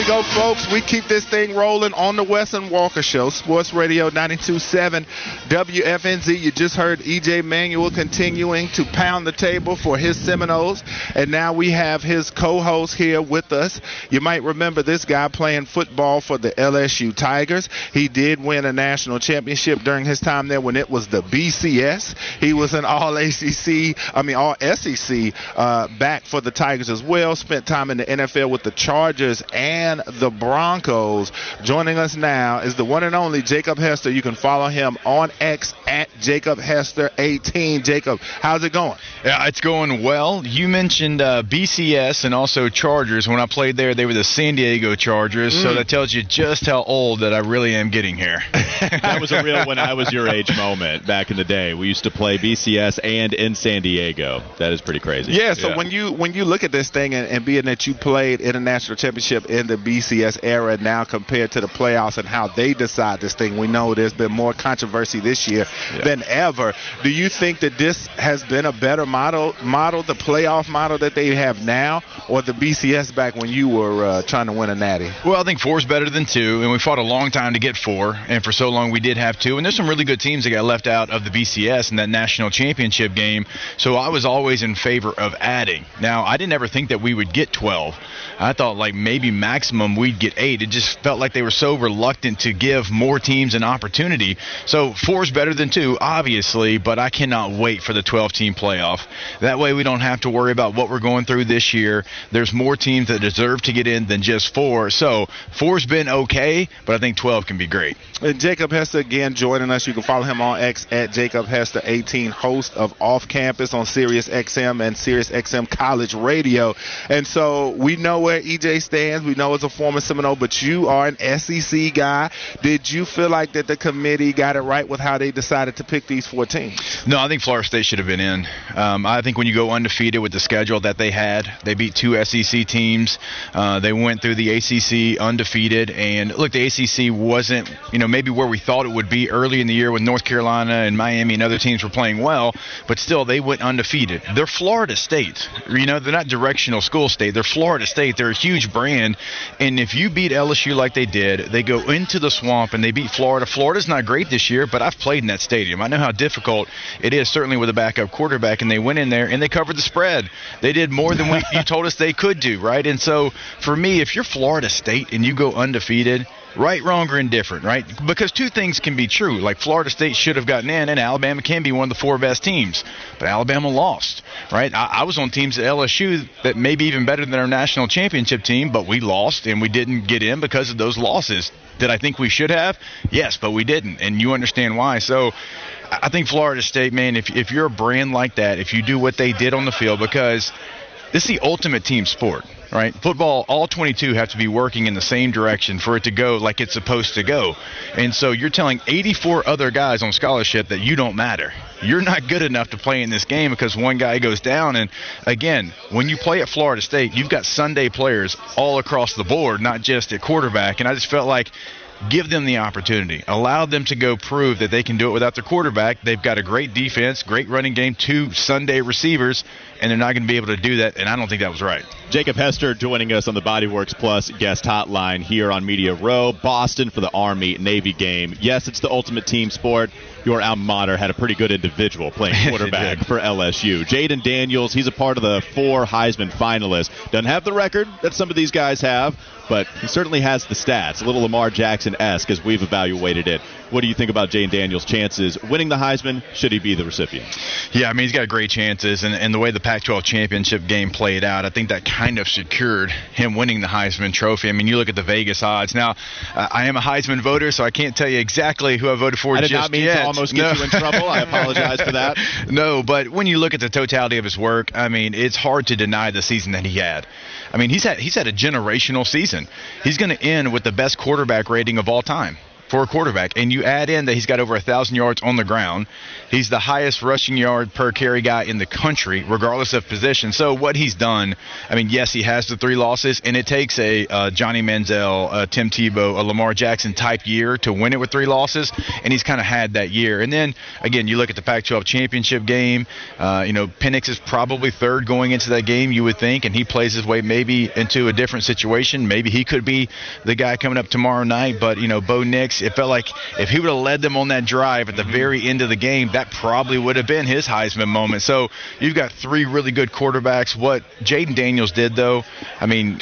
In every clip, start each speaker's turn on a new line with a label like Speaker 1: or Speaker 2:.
Speaker 1: We go, folks. We keep this thing rolling on the Wes and Walker Show, Sports Radio 92.7 WFNZ. You just heard EJ Manuel continuing to pound the table for his Seminoles. And now we have his co host here with us. You might remember this guy playing football for the LSU Tigers. He did win a national championship during his time there when it was the BCS. He was an all ACC, I mean, all SEC uh, back for the Tigers as well. Spent time in the NFL with the Chargers and the Broncos. Joining us now is the one and only Jacob Hester. You can follow him on X at Jacob Hester 18. Jacob, how's it going?
Speaker 2: Yeah, it's going well. You mentioned uh, BCS and also Chargers. When I played there, they were the San Diego Chargers. Mm. So that tells you just how old that I really am getting here.
Speaker 3: that was a real when I was your age moment back in the day. We used to play BCS and in San Diego. That is pretty crazy.
Speaker 1: Yeah. So yeah. when you when you look at this thing and, and being that you played in a national championship in the BCS era now compared to the playoffs and how they decide this thing. We know there's been more controversy this year yeah. than ever. Do you think that this has been a better model, model the playoff model that they have now, or the BCS back when you were uh, trying to win a natty?
Speaker 2: Well, I think four is better than two, and we fought a long time to get four, and for so long we did have two. And there's some really good teams that got left out of the BCS in that national championship game. So I was always in favor of adding. Now I didn't ever think that we would get 12. I thought like maybe maximum we'd get eight. It just felt like they were so reluctant to give more teams an opportunity. So four is better than two, obviously, but I cannot wait for the 12 team playoff. That way we don't have to worry about what we're going through this year. There's more teams that deserve to get in than just four. So four's been okay, but I think 12 can be great.
Speaker 1: And Jacob Hester again joining us. You can follow him on X at Jacob Hester 18, host of Off Campus on Sirius XM and Sirius XM College Radio. And so we know where EJ stands. We know it's a former Seminole, but you are an SEC guy. Did you feel like that the committee got it right with how they decided to pick these four teams?
Speaker 2: No, I think Florida State should have been in. Um, I think when you go undefeated with the schedule that they had, they beat two SEC teams. Uh, they went through the ACC undefeated, and look, the ACC wasn't, you know, maybe where we thought it would be early in the year when North Carolina and Miami and other teams were playing well, but still they went undefeated. They're Florida State. You know, they're not directional school state. They're Florida State. They're a huge brand, and if you beat LSU like they did, they go into the swamp and they beat Florida. Florida's not great this year, but I've played in that stadium. I know how difficult it is, certainly with a backup quarterback, and they went in there and they covered the spread. They did more than we, you told us they could do, right? And so for me, if you're Florida State and you go undefeated, right, wrong, or indifferent, right? Because two things can be true. Like Florida State should have gotten in, and Alabama can be one of the four best teams, but Alabama lost, right? I, I was on teams at LSU that may be even better than our national championship team, but we lost and we didn't get in because of those losses. Did I think we should have? Yes, but we didn't, and you understand why. So. I think Florida State, man, if, if you're a brand like that, if you do what they did on the field, because this is the ultimate team sport right? Football, all 22 have to be working in the same direction for it to go like it's supposed to go. And so you're telling 84 other guys on scholarship that you don't matter. You're not good enough to play in this game because one guy goes down. And again, when you play at Florida State, you've got Sunday players all across the board, not just at quarterback. And I just felt like give them the opportunity. Allow them to go prove that they can do it without their quarterback. They've got a great defense, great running game, two Sunday receivers, and they're not going to be able to do that, and I don't think that was right.
Speaker 3: Jacob Hester joining us on the Bodyworks Plus guest hotline here on Media Row, Boston for the Army Navy game. Yes, it's the ultimate team sport. Your alma mater had a pretty good individual playing quarterback for LSU. Jayden Daniels, he's a part of the four Heisman finalists. Doesn't have the record that some of these guys have, but he certainly has the stats. A little Lamar Jackson esque as we've evaluated it. What do you think about Jayden Daniels' chances winning the Heisman? Should he be the recipient?
Speaker 2: Yeah, I mean, he's got great chances, and, and the way the Pac 12 championship game played out, I think that kind of secured him winning the Heisman Trophy. I mean, you look at the Vegas odds. Now, uh, I am a Heisman voter, so I can't tell you exactly who I voted for
Speaker 3: I did not mean
Speaker 2: yet.
Speaker 3: to almost get
Speaker 2: No.
Speaker 3: you in trouble. I apologize for that.
Speaker 2: No, but when you look at the totality of his work, I mean, it's hard to deny the season that he had. I mean, he's had he's had a generational season. He's going to end with the best quarterback rating of all time for a quarterback, and you add in that he's got over a thousand yards on the ground. He's the highest rushing yard per carry guy in the country, regardless of position. So what he's done, I mean, yes, he has the three losses, and it takes a uh, Johnny Manziel, a Tim Tebow, a Lamar Jackson type year to win it with three losses, and he's kind of had that year. And then again, you look at the Pac-12 championship game. Uh, you know, Penix is probably third going into that game, you would think, and he plays his way maybe into a different situation. Maybe he could be the guy coming up tomorrow night. But you know, Bo Nix, it felt like if he would have led them on that drive at the mm-hmm. very end of the game, that probably would have been his Heisman moment. So you've got three really good quarterbacks. What Jayden Daniels did, though, I mean.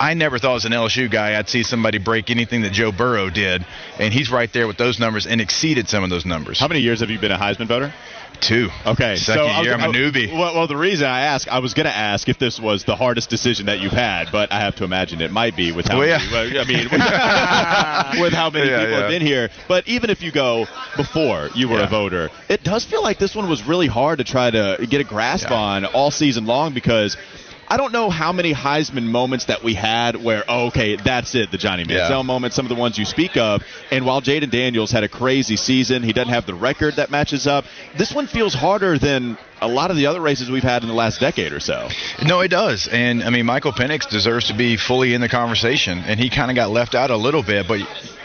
Speaker 2: I never thought as an LSU guy I'd see somebody break anything that Joe Burrow did, and he's right there with those numbers and exceeded some of those numbers.
Speaker 3: How many years have you been a Heisman voter?
Speaker 2: Two.
Speaker 3: Okay,
Speaker 2: Second
Speaker 3: so was-
Speaker 2: year, I'm a newbie.
Speaker 3: Well, well, the reason I ask, I was going to ask if this was the hardest decision that you've had, but I have to imagine it might be with how
Speaker 2: Well,
Speaker 3: many.
Speaker 2: yeah.
Speaker 3: I mean, with, how many
Speaker 2: Yeah,
Speaker 3: people have been here. But even if you go before you were
Speaker 2: Yeah.
Speaker 3: a voter, it does feel like this one was really hard to try to get a grasp
Speaker 2: Yeah.
Speaker 3: on all season long because. I don't know how many Heisman moments that we had where, oh, okay, that's it, the Johnny Manziel
Speaker 2: Yeah.
Speaker 3: moment, some of the ones you speak of. And while Jayden Daniels had a crazy season, he doesn't have the record that matches up. This one feels harder than a lot of the other races we've had in the last decade or so.
Speaker 2: No, it does. And I mean, Michael Penix deserves to be fully in the conversation, and he kind of got left out a little bit, but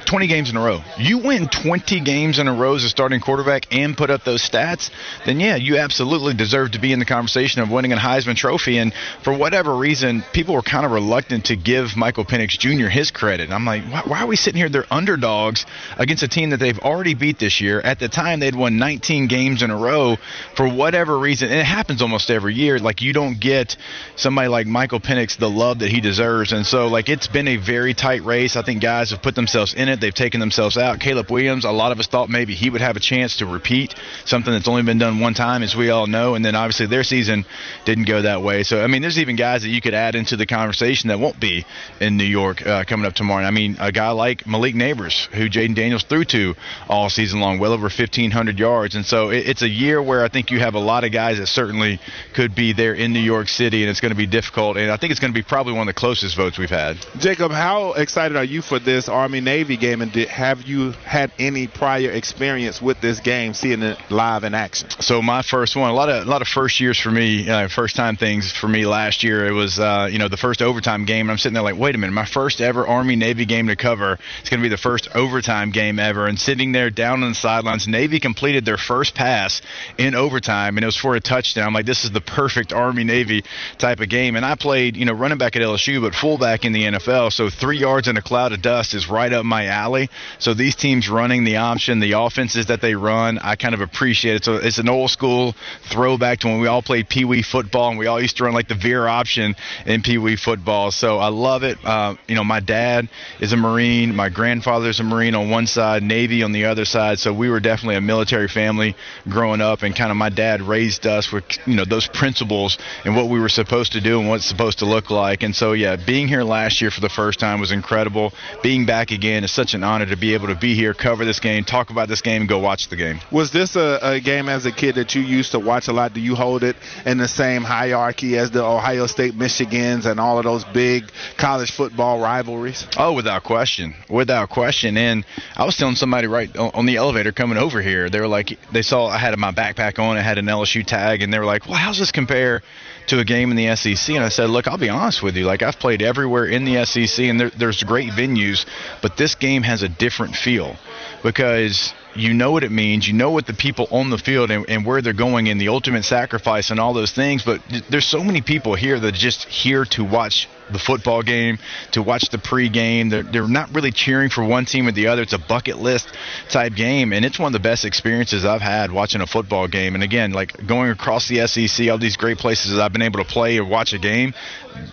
Speaker 2: 20 games in a row. You win 20 games in a row as a starting quarterback and put up those stats, then yeah, you absolutely deserve to be in the conversation of winning a Heisman Trophy. And for whatever reason, people were kind of reluctant to give Michael Penix Jr. his credit. And I'm like, why, why are we sitting here? They're underdogs against a team that they've already beat this year. At the time, they'd won 19 games in a row. For whatever reason, and it happens almost every year, like you don't get somebody like Michael Penix the love that he deserves. And so, like, it's been a very tight race. I think guys have put themselves in it. They've taken themselves out. Caleb Williams, a lot of us thought maybe he would have a chance to repeat something that's only been done one time, as we all know. And then obviously their season didn't go that way. So, I mean, there's even guys that you could add into the conversation that won't be in New York uh, coming up tomorrow. I mean, a guy like Malik Nabers, who Jayden Daniels threw to all season long, well over 1,500 yards. And so it, it's a year where I think you have a lot of guys that certainly could be there in New York City, and it's going to be difficult. And I think it's going to be probably one of the closest votes we've had.
Speaker 1: Jacob, how excited are you for this Army Navy game, and did, have you had any prior experience with this game, seeing it live in action?
Speaker 2: So my first one, a lot of a lot of first years for me, uh, first time things for me last year. It was uh, you know the first overtime game, and I'm sitting there like, wait a minute, my first ever Army Navy game to cover. It's going to be the first overtime game ever, and sitting there down on the sidelines, Navy completed their first pass in overtime, and it was for a touchdown. Like, this is the perfect Army Navy type of game, and I played you know running back at LSU, but fullback in the NFL, so three yards in a cloud of dust is right up my alley. So these teams running the option, the offenses that they run, I kind of appreciate it. So it's an old school throwback to when we all played Pee Wee football, and we all used to run like the veer option in Pee Wee football. So I love it. Uh, you know, my dad is a Marine, my grandfather's a Marine on one side, Navy on the other side. So we were definitely a military family growing up, and kind of my dad raised us with you know those principles and what we were supposed to do and what it's supposed to look like. And so yeah, being here last year for the first time was incredible. Being back again is such an honor to be able to be here, cover this game, talk about this game, and go watch the game.
Speaker 1: Was this a, a game as a kid that you used to watch a lot? Do you hold it in the same hierarchy as the Ohio State Michigans and all of those big college football rivalries?
Speaker 2: Oh, without question, without question. And I was telling somebody right on on the elevator coming over here, they were like, they saw I had my backpack on, I had an LSU tag, and they were like, "Well, how's this compare to a game in the SEC?" And I said, "Look, I'll be honest with you. Like I've played everywhere in the SEC, and there, there's great venues, but this game has a different feel because." You know what it means. You know what the people on the field and, and where they're going and the ultimate sacrifice and all those things. But there's so many people here that are just here to watch the football game, to watch the pregame. They're, they're not really cheering for one team or the other. It's a bucket list type game, and it's one of the best experiences I've had watching a football game. And again, like going across the SEC, all these great places that I've been able to play or watch a game.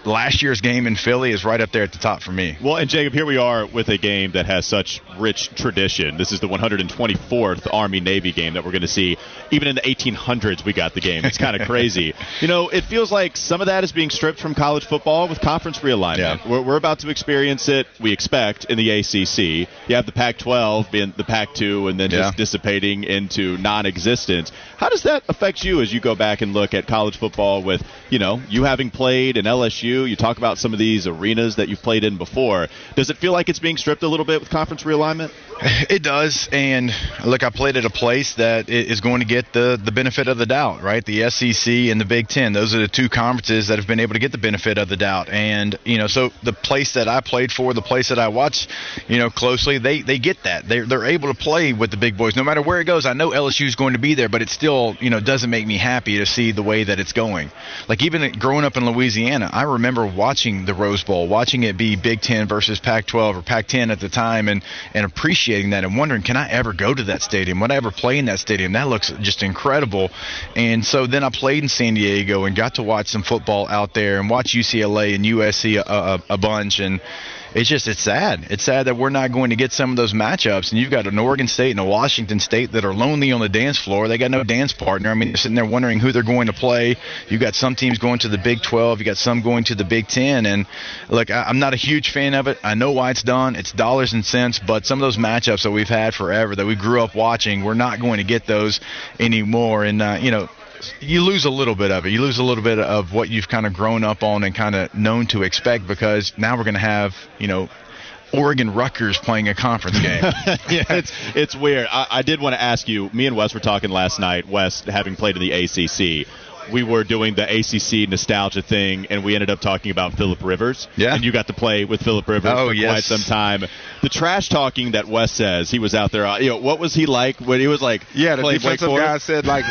Speaker 2: Last year's game in Philly is right up there at the top for me.
Speaker 3: Well, and Jacob, here we are with a game that has such rich tradition. This is the 124th Army Navy game that we're going to see. Even in the 1800s, we got the game. It's kind of crazy. You know, it feels like some of that is being stripped from college football with conference realignment. Yeah. We're, we're about to experience it, we expect, in the ACC. You have the Pac 12 being the Pac 2 and then yeah. just dissipating into non existence. How does that affect you as you go back and look at college football with, you know, you having played in LSU? You talk about some of these arenas that you've played in before. Does it feel like it's being stripped a little bit with conference realignment?
Speaker 2: It does. And look, I played at a place that is going to get the, the benefit of the doubt, right? The SEC and the Big Ten. Those are the two conferences that have been able to get the benefit of the doubt. And, you know, so the place that I played for, the place that I watch, you know, closely, they, they get that. They're, they're able to play with the big boys no matter where it goes. I know LSU is going to be there, but it still, you know, doesn't make me happy to see the way that it's going. Like even growing up in Louisiana, I remember watching the Rose Bowl, watching it be Big Ten versus Pac 12 or Pac 10 at the time and, and appreciating that and wondering, can I ever go to that stadium? Would I ever play in that stadium? That looks just incredible. And so then I played in San Diego and got to watch some football out there and watch UCLA and USC a, a, a bunch. And it's just it's sad. It's sad that we're not going to get some of those matchups. And you've got an Oregon State and a Washington State that are lonely on the dance floor. They got no dance partner. I mean, they're sitting there wondering who they're going to play. You've got some teams going to the Big 12. You got some going to the Big 10. And look, I'm not a huge fan of it. I know why it's done. It's dollars and cents. But some of those matchups that we've had forever, that we grew up watching, we're not going to get those anymore. And uh, you know, you lose a little bit of it. You lose a little bit of what you've kind of grown up on and kind of known to expect because now we're going to have, you know, Oregon Rutgers playing a conference game.
Speaker 3: yeah, it's it's weird. I, I did want to ask you. Me and Wes were talking last night. Wes, having played in the ACC, we were doing the ACC nostalgia thing, and we ended up talking about Philip Rivers.
Speaker 2: Yeah.
Speaker 3: And you got to play with Philip Rivers
Speaker 2: oh,
Speaker 3: for
Speaker 2: yes.
Speaker 3: quite some time. The trash talking that Wes says he was out there. Uh, you know, what was he like when he was like?
Speaker 1: Yeah, the defensive guy said like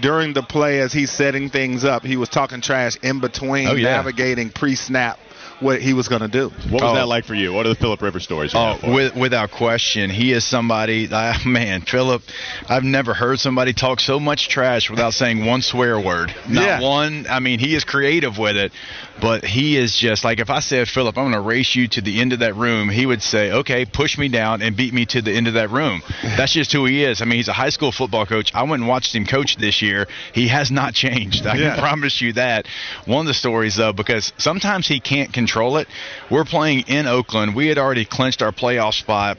Speaker 1: during the play as he's setting things up, he was talking trash in between,
Speaker 2: oh, yeah.
Speaker 1: navigating pre-snap what he was going to do.
Speaker 3: What was oh. that like for you? What are the Philip Rivers stories?
Speaker 2: oh, with, without question, he is somebody. Uh, man, Philip, I've never heard somebody talk so much trash without saying one swear word. Not
Speaker 1: yeah.
Speaker 2: one. I mean, he is creative with it, but he is just like if I said, Philip, I'm going to race you to the end of that room, he would say, okay, push me down and beat me to the end of that room. That's just who he is. I mean, he's a high school football coach. I went and watched him coach this year. He has not changed. I yeah. can promise you that. One of the stories though, because sometimes he can't control it. We're playing in Oakland. We had already clinched our playoff spot.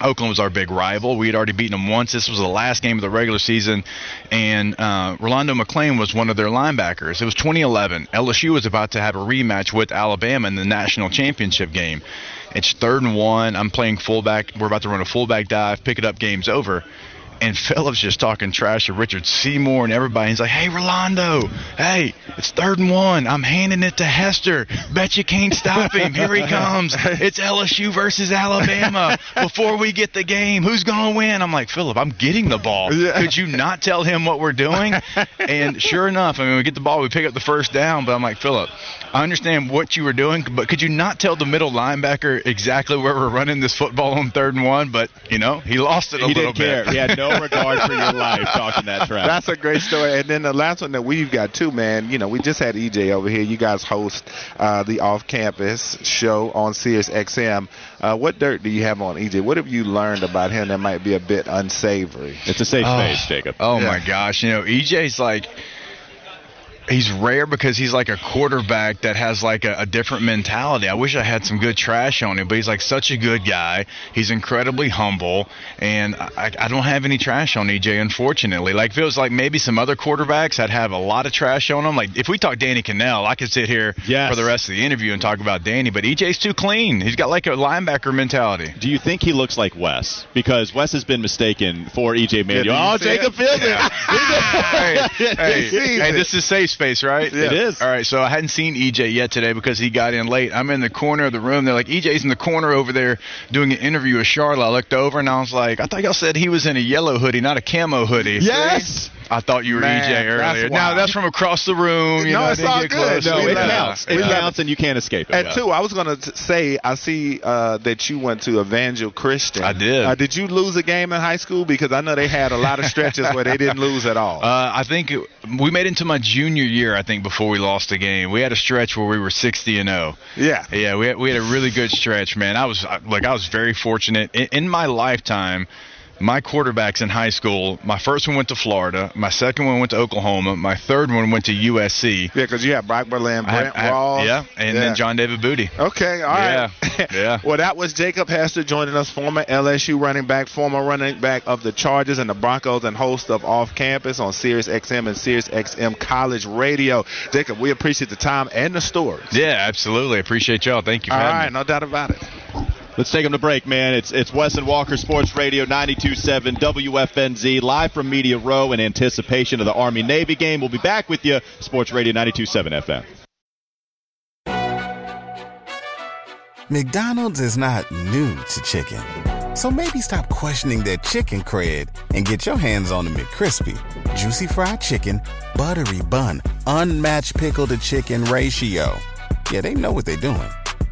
Speaker 2: Oakland was our big rival. We had already beaten them once. This was the last game of the regular season, and uh, Rolando McClain was one of their linebackers. It was 2011. LSU was about to have a rematch with Alabama in the national championship game. It's third and one. I'm playing fullback. We're about to run a fullback dive, pick it up, game's over and Philip's just talking trash to Richard Seymour and everybody. He's like, "Hey, Rolando, hey, it's third and one. I'm handing it to Hester. Bet you can't stop him. Here he comes. It's LSU versus Alabama. Before we get the game, who's gonna win?" I'm like, "Philip, I'm getting the ball. Could you not tell him what we're doing?" And sure enough, I mean, we get the ball, we pick up the first down, but I'm like, "Philip, I understand what you were doing, but could you not tell the middle linebacker exactly where we're running this football on third and one?" But you know, he lost it a
Speaker 3: he
Speaker 2: little
Speaker 3: bit.
Speaker 2: Care.
Speaker 3: He had no no regard for your life talking that trash.
Speaker 1: That's a great story. And then the last one that we've got too, man. You know, we just had EJ over here. You guys host uh, the off-campus show on Sirius XM. Uh, what dirt do you have on EJ? What have you learned about him that might be a bit unsavory?
Speaker 3: It's a safe oh, space, Jacob.
Speaker 2: Oh yeah. my gosh, you know, EJ's like he's rare because he's like a quarterback that has like a, a, different mentality. I wish I had some good trash on him, but he's like such a good guy. He's incredibly humble, and I, I don't have any trash on EJ, unfortunately. Like feels like maybe some other quarterbacks I'd have a lot of trash on them. Like if we talk Danny Kanell, I could sit here
Speaker 3: yes.
Speaker 2: for the rest of the interview and talk about Danny, but EJ's too clean. He's got like a linebacker mentality.
Speaker 3: Do you think he looks like Wes? Because Wes has been mistaken for EJ Manuel. Yeah, oh, Jacob Fielder. Yeah.
Speaker 2: hey, hey, hey, this is safe space, right?
Speaker 3: Yeah. It is.
Speaker 2: All right, so I hadn't seen EJ yet today because he got in late. I'm in the corner of the room. They're like, EJ's in the corner over there doing an interview with Charlotte. I looked over and I was like, I thought y'all said he was in a yellow hoodie, not a camo hoodie.
Speaker 3: Yes.
Speaker 2: I thought you were
Speaker 1: Man,
Speaker 2: EJ
Speaker 1: that's
Speaker 2: earlier. Now that's from across the room. You
Speaker 1: No,
Speaker 2: know,
Speaker 1: it's
Speaker 2: didn't
Speaker 1: all good.
Speaker 2: close.
Speaker 3: No,
Speaker 1: We
Speaker 3: it
Speaker 1: love
Speaker 3: counts.
Speaker 1: it.
Speaker 3: It
Speaker 1: We love
Speaker 3: counts, and you can't escape it.
Speaker 1: And
Speaker 3: yeah.
Speaker 1: two, I was gonna t- say, I see uh, that you went to Evangel Christian.
Speaker 2: I did.
Speaker 1: Uh, did you lose a game in high school? Because I know they had a lot of stretches where they didn't lose at all.
Speaker 2: Uh, I think it, we made it into my junior year. I think before we lost a game, we had a stretch where we were 60 and 0.
Speaker 1: yeah.
Speaker 2: Yeah, we had, we had a really good stretch, man. I was like, I was very fortunate in, in my lifetime. My quarterbacks in high school, my first one went to Florida, my second one went to Oklahoma, my third one went to USC.
Speaker 1: Yeah, because you had Brock Berlin, Brent
Speaker 2: I
Speaker 1: Rawls.
Speaker 2: yeah, and
Speaker 1: Yeah.
Speaker 2: then John David Booty.
Speaker 1: Okay, all right.
Speaker 2: Yeah, yeah.
Speaker 1: well, that was Jacob Hester joining us, former LSU running back, former running back of the Chargers and the Broncos, and host of Off Campus on Sirius XM and Sirius XM College Radio. Jacob, we appreciate the time and the stories.
Speaker 2: Yeah, absolutely. Appreciate y'all. Thank you
Speaker 1: All right,
Speaker 2: me.
Speaker 1: no doubt about it.
Speaker 3: Let's take them to break, man. It's it's Wes and Walker Sports Radio 92.7 WFNZ live from Media Row in anticipation of the Army Navy game. We'll be back with you, Sports Radio 92.7 FM.
Speaker 4: McDonald's is not new to chicken. So maybe stop questioning their chicken cred and get your hands on the McCrispy. Juicy fried chicken, buttery bun, unmatched pickle to chicken ratio. Yeah, they know what they're doing.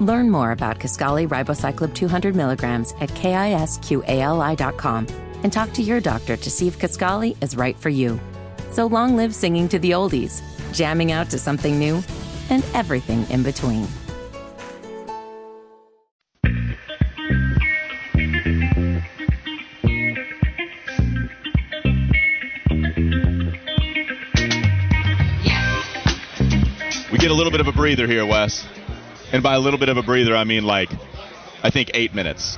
Speaker 5: Learn more about Kisqali Ribociclib 200 milligrams at kisqali.com and talk to your doctor to see if Kisqali is right for you. So long live singing to the oldies, jamming out to something new, and everything in between.
Speaker 3: We get a little bit of a breather here, Wes. And by a little bit of a breather, I mean like, I think eight minutes.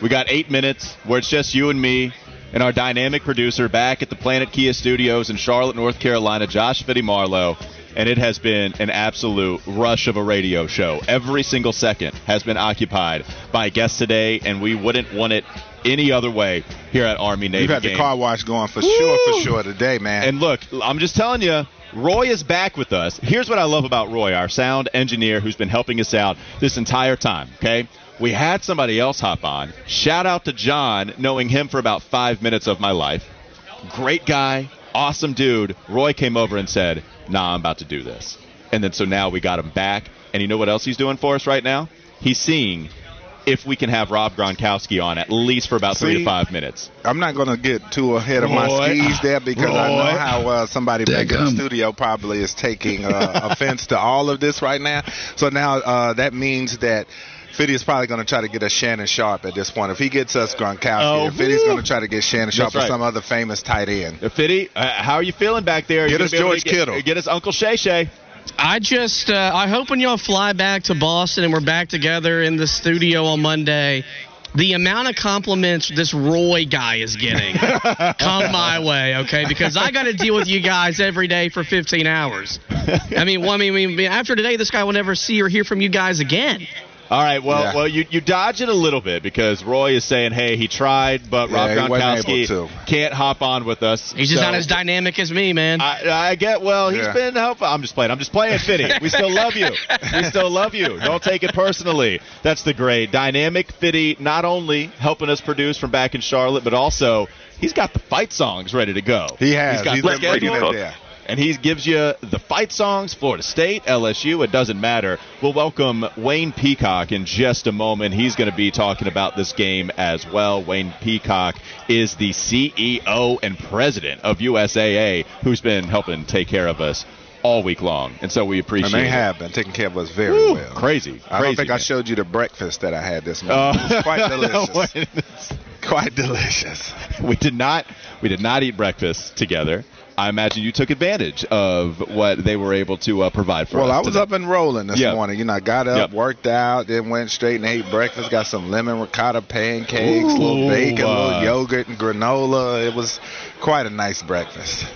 Speaker 3: We got eight minutes where it's just you and me and our dynamic producer back at the Planet Kia Studios in Charlotte, North Carolina, Josh Fitty Marlowe. And it has been an absolute rush of a radio show. Every single second has been occupied by guests today, and we wouldn't want it any other way here at Army Navy.
Speaker 1: You've had the car wash going for sure, for sure today, man.
Speaker 3: And look, I'm just telling you, Roy is back with us. Here's what I love about Roy, our sound engineer who's been helping us out this entire time, okay? We had somebody else hop on. Shout out to John, knowing him for about five minutes of my life. Great guy, awesome dude. Roy came over and said, Nah, I'm about to do this. And then so now we got him back. And you know what else he's doing for us right now? He's seeing if we can have Rob Gronkowski on at least for about three to five minutes.
Speaker 1: I'm not going to get too ahead of my skis there because I know how uh, somebody back in the studio probably is taking uh, offense to all of this right now. So now uh, that means that Fiddy is probably going to try to get us Shannon Sharpe at this point. If he gets us Gronkowski,
Speaker 3: Oh,
Speaker 1: if Fiddy's
Speaker 3: woo.
Speaker 1: going to try to get Shannon Sharpe
Speaker 3: That's
Speaker 1: or some other famous tight end.
Speaker 3: Uh, Fitty, uh, how are you feeling back there?
Speaker 1: Get us
Speaker 3: gonna be able
Speaker 1: George
Speaker 3: to get,
Speaker 1: Kittle.
Speaker 3: Get us Uncle Shay Shay.
Speaker 6: I just, uh, I hope when y'all fly back to Boston and we're back together in the studio on Monday, the amount of compliments this Roy guy is getting come my way, okay? Because I got to deal with you guys every day for 15 hours. I mean, well, I mean, I mean, after today, this guy will never see or hear from you guys again.
Speaker 3: All right, well,
Speaker 1: Yeah.
Speaker 3: well, you you dodge it a little bit because Roy is saying, "Hey, he tried, but
Speaker 1: Yeah,
Speaker 3: Rob Gronkowski can't hop on with us."
Speaker 6: He's just not as dynamic as me, man.
Speaker 3: I, I get. Well, he's
Speaker 1: Yeah.
Speaker 3: been helpful. I'm just playing. I'm just playing, Fitty. We still love you. We still love you. Don't take it personally. That's the great dynamic Fitty. Not only helping us produce from back in Charlotte, but also he's got the fight songs ready to go.
Speaker 1: He has.
Speaker 3: He's got
Speaker 1: He's
Speaker 3: the
Speaker 1: been bringing
Speaker 3: schedule.
Speaker 1: it there.
Speaker 3: And he gives you the fight songs, Florida State, LSU, it doesn't matter. We'll welcome Wayne Peacock in just a moment. He's going to be talking about this game as well. Wayne Peacock is the CEO and president of USAA, who's been helping take care of us all week long. And so we appreciate
Speaker 1: And they
Speaker 3: it.
Speaker 1: have been taking care of us very
Speaker 3: Woo,
Speaker 1: well.
Speaker 3: Crazy.
Speaker 1: I don't
Speaker 3: crazy,
Speaker 1: think I showed you the breakfast that I had this oh. morning.
Speaker 3: Oh.
Speaker 1: it was quite delicious. quite delicious.
Speaker 3: we did not we did not eat breakfast together. I imagine you took advantage of what they were able to uh, provide for
Speaker 1: Well,
Speaker 3: us.
Speaker 1: I was
Speaker 3: today.
Speaker 1: up and rolling this
Speaker 3: Yeah.
Speaker 1: morning. You know, I got up,
Speaker 3: Yep.
Speaker 1: worked out, then went straight and ate breakfast. Got some lemon ricotta pancakes,
Speaker 3: Ooh,
Speaker 1: little bacon,
Speaker 3: uh,
Speaker 1: little yogurt and granola. It was quite a nice breakfast.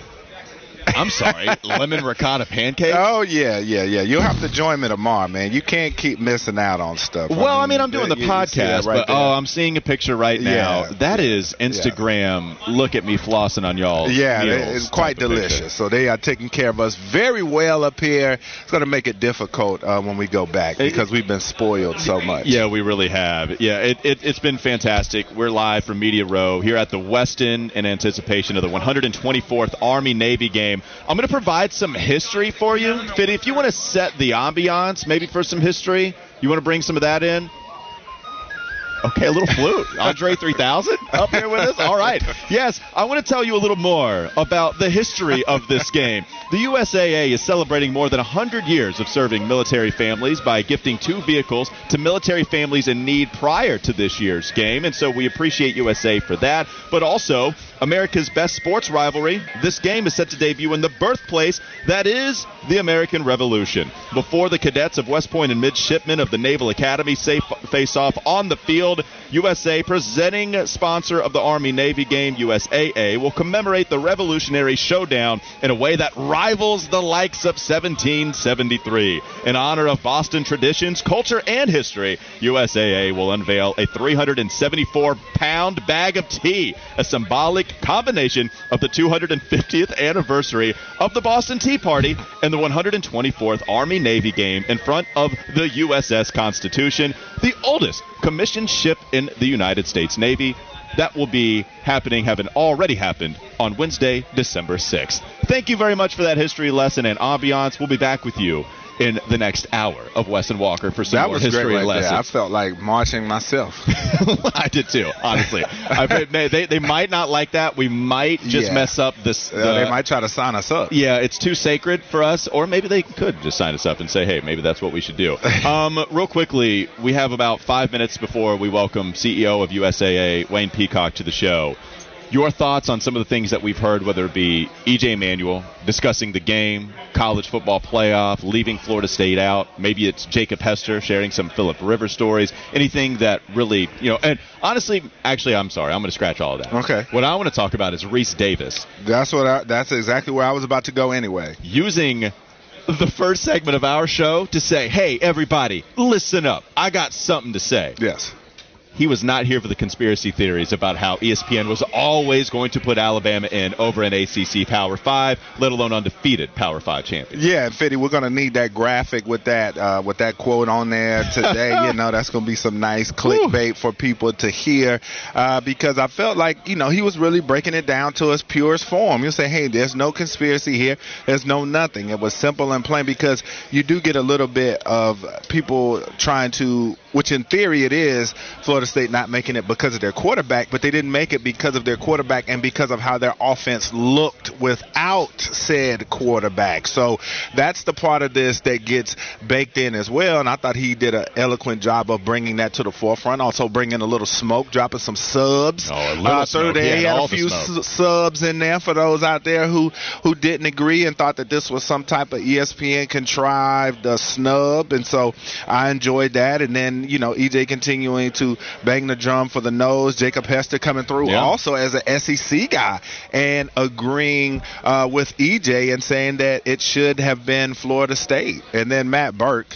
Speaker 3: I'm sorry, lemon ricotta pancake.
Speaker 1: Oh yeah, yeah, yeah. You'll have to join me tomorrow, man. You can't keep missing out on stuff.
Speaker 3: Well, I mean, I'm doing the podcast,
Speaker 1: right
Speaker 3: but
Speaker 1: there.
Speaker 3: oh, I'm seeing a picture right now.
Speaker 1: Yeah.
Speaker 3: That is Instagram. Look at me flossing on y'all.
Speaker 1: Yeah, it's quite
Speaker 3: type of picture.
Speaker 1: delicious. So they are taking care of us very well up here. It's going to make it difficult uh, when we go back because we've been spoiled so much.
Speaker 3: Yeah, we really have. Yeah, it, it, it's been fantastic. We're live from Media Row here at the Westin in anticipation of the 124th Army Navy game. I'm going to provide some history for you. Fitty, if you want to set the ambiance, maybe for some history, you want to bring some of that in? Okay, a little flute. Andre 3000 up here with us. All right. Yes, I want to tell you a little more about the history of this game. The USAA is celebrating more than 100 years of serving military families by gifting two vehicles to military families in need prior to this year's game. And so we appreciate USA for that. But also, America's best sports rivalry. This game is set to debut in the birthplace that is the American Revolution. Before the cadets of West Point and midshipmen of the Naval Academy face off on the field, USA, presenting sponsor of the Army Navy game, USAA, will commemorate the Revolutionary Showdown in a way that rivals the likes of 1773. In honor of Boston traditions, culture, and history, USAA will unveil a 374 pound bag of tea, a symbolic combination of the 250th anniversary of the Boston Tea Party and the 124th Army Navy game in front of the USS Constitution, the oldest commissioned ship in the United States Navy. That will be happening, having already happened on Wednesday, December 6th. Thank you very much for that history lesson and ambiance. We'll be back with you in the next hour of Wes and Walker for some
Speaker 1: that
Speaker 3: more
Speaker 1: was
Speaker 3: history
Speaker 1: great right
Speaker 3: lessons.
Speaker 1: there. I felt like marching myself.
Speaker 3: I did too, honestly. I, they, they, they might not like that. We might just
Speaker 1: Yeah.
Speaker 3: mess up this.
Speaker 1: Uh, they might try to sign us up.
Speaker 3: yeah, it's too sacred for us, or maybe they could just sign us up and say, "Hey, maybe that's what we should do." Um, real quickly, we have about five minutes before we welcome CEO of USAA Wayne Peacock to the show. Your thoughts on some of the things that we've heard, whether it be EJ Manuel discussing the game, college football playoff, leaving Florida State out. Maybe it's Jacob Hester sharing some Philip Rivers stories. Anything that really, you know, and honestly, actually, I'm sorry, I'm going to scratch all of that.
Speaker 1: Okay.
Speaker 3: What I want to talk about is Rece Davis
Speaker 1: That's what. I, that's exactly where I was about to go anyway.
Speaker 3: using the first segment of our show to say, hey, everybody, listen up. I got something to say.
Speaker 1: Yes.
Speaker 3: He was not here for the conspiracy theories about how ESPN was always going to put Alabama in over an ACC Power 5, let alone undefeated Power 5 champion.
Speaker 1: Yeah, Fitty, we're gonna need that graphic with that uh, with that quote on there today. you know, that's gonna be some nice clickbait for people to hear uh, because I felt like you know he was really breaking it down to its purest form. You say, hey, there's no conspiracy here. There's no nothing. It was simple and plain because you do get a little bit of people trying to, which in theory it is, Florida State not making it because of their quarterback, but they didn't make it because of their quarterback and because of how their offense looked without said quarterback. So that's the part of this that gets baked in as well. And I thought he did an eloquent job of bringing that to the forefront. Also bringing a little smoke, dropping some subs.
Speaker 3: Oh, a little
Speaker 1: uh, through there.
Speaker 3: He
Speaker 1: He
Speaker 3: had
Speaker 1: a few s- subs in there for those out there who who didn't agree and thought that this was some type of ESPN contrived uh, snub. And so I enjoyed that. And then you know EJ continuing to bang the drum for the Noles. Jacob Hester coming through
Speaker 3: Yeah.
Speaker 1: also as an SEC guy and agreeing uh, with EJ and saying that it should have been Florida State. And then Matt Birk.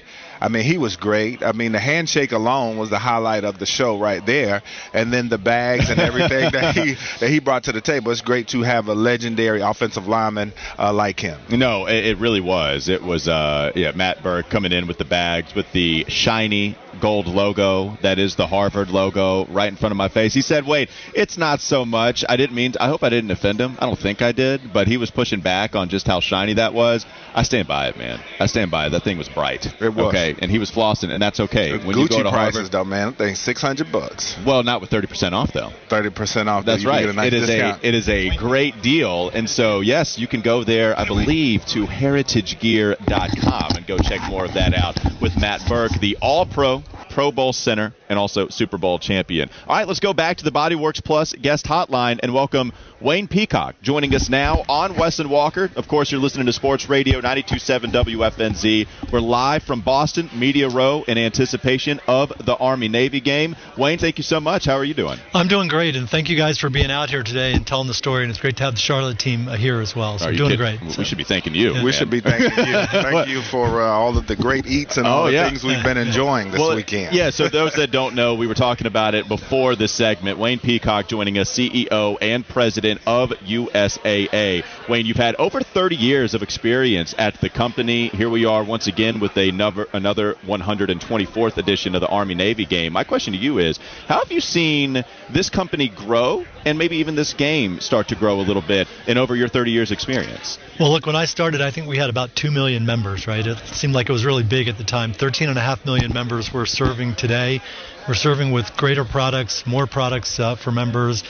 Speaker 1: I mean, he was great. I mean, the handshake alone was the highlight of the show right there, and then the bags and everything that he that he brought to the table. It's great to have a legendary offensive lineman uh, like him.
Speaker 3: No, it, it really was. It was, uh, yeah, Matt Birk coming in with the bags with the shiny gold logo that is the Harvard logo right in front of my face. He said, "Wait, it's not so much." I didn't mean. I hope I didn't offend him. I don't think I did, but he was pushing back on just how shiny that was. I stand by it, man. I stand by it. That thing was bright.
Speaker 1: It was.
Speaker 3: okay, and he was flossing, and that's okay. When you
Speaker 1: Gucci
Speaker 3: go to
Speaker 1: prices
Speaker 3: Harvard,
Speaker 1: though, man. I think six hundred bucks,
Speaker 3: well, not with thirty percent off though.
Speaker 1: thirty percent off.
Speaker 3: That's right.
Speaker 1: nice
Speaker 3: it is
Speaker 1: discount.
Speaker 3: a it is a great deal, and so yes, you can go there. I believe to heritagegear.com and go check more of that out with Matt Birk, the All Pro, Pro Bowl center, and also Super Bowl champion. All right, let's go back to the Bodyworks Plus guest hotline and welcome Wayne Peacock joining us now on Wes and Walker. Of course, you're listening to Sports Radio 927 WFNZ. We're live from Boston, Media Row, in anticipation of the Army Navy game. Wayne, thank you so much. How are you doing?
Speaker 7: I'm doing great, and thank you guys for being out here today and telling the story. And it's great to have the Charlotte team uh, here as well. So
Speaker 3: Are
Speaker 7: doing
Speaker 3: kidding?
Speaker 7: great.
Speaker 3: We
Speaker 7: So-
Speaker 3: should be thanking you.
Speaker 7: Yeah.
Speaker 1: We
Speaker 3: man.
Speaker 1: should be thanking you. Thank you for uh, all of the great eats and all
Speaker 3: Oh,
Speaker 1: the
Speaker 3: yeah.
Speaker 1: things we've been enjoying this
Speaker 3: Well,
Speaker 1: weekend.
Speaker 3: Yeah, so those that don't know, we were talking about it before this segment. Wayne Peacock joining us, CEO and president of USAA. Wayne, you've had over 30 years of experience at the company. Here we are once again with another, another 124th edition of the Army Navy game. My question to you is how have you seen this company grow and maybe even this game start to grow a little bit in over your 30 years experience?
Speaker 7: Well, look, when I started, I think we had about 2 million members, right? It seemed like it was really big at the time. 13.5 million members we're serving today. We're serving with greater products, more products uh, for members.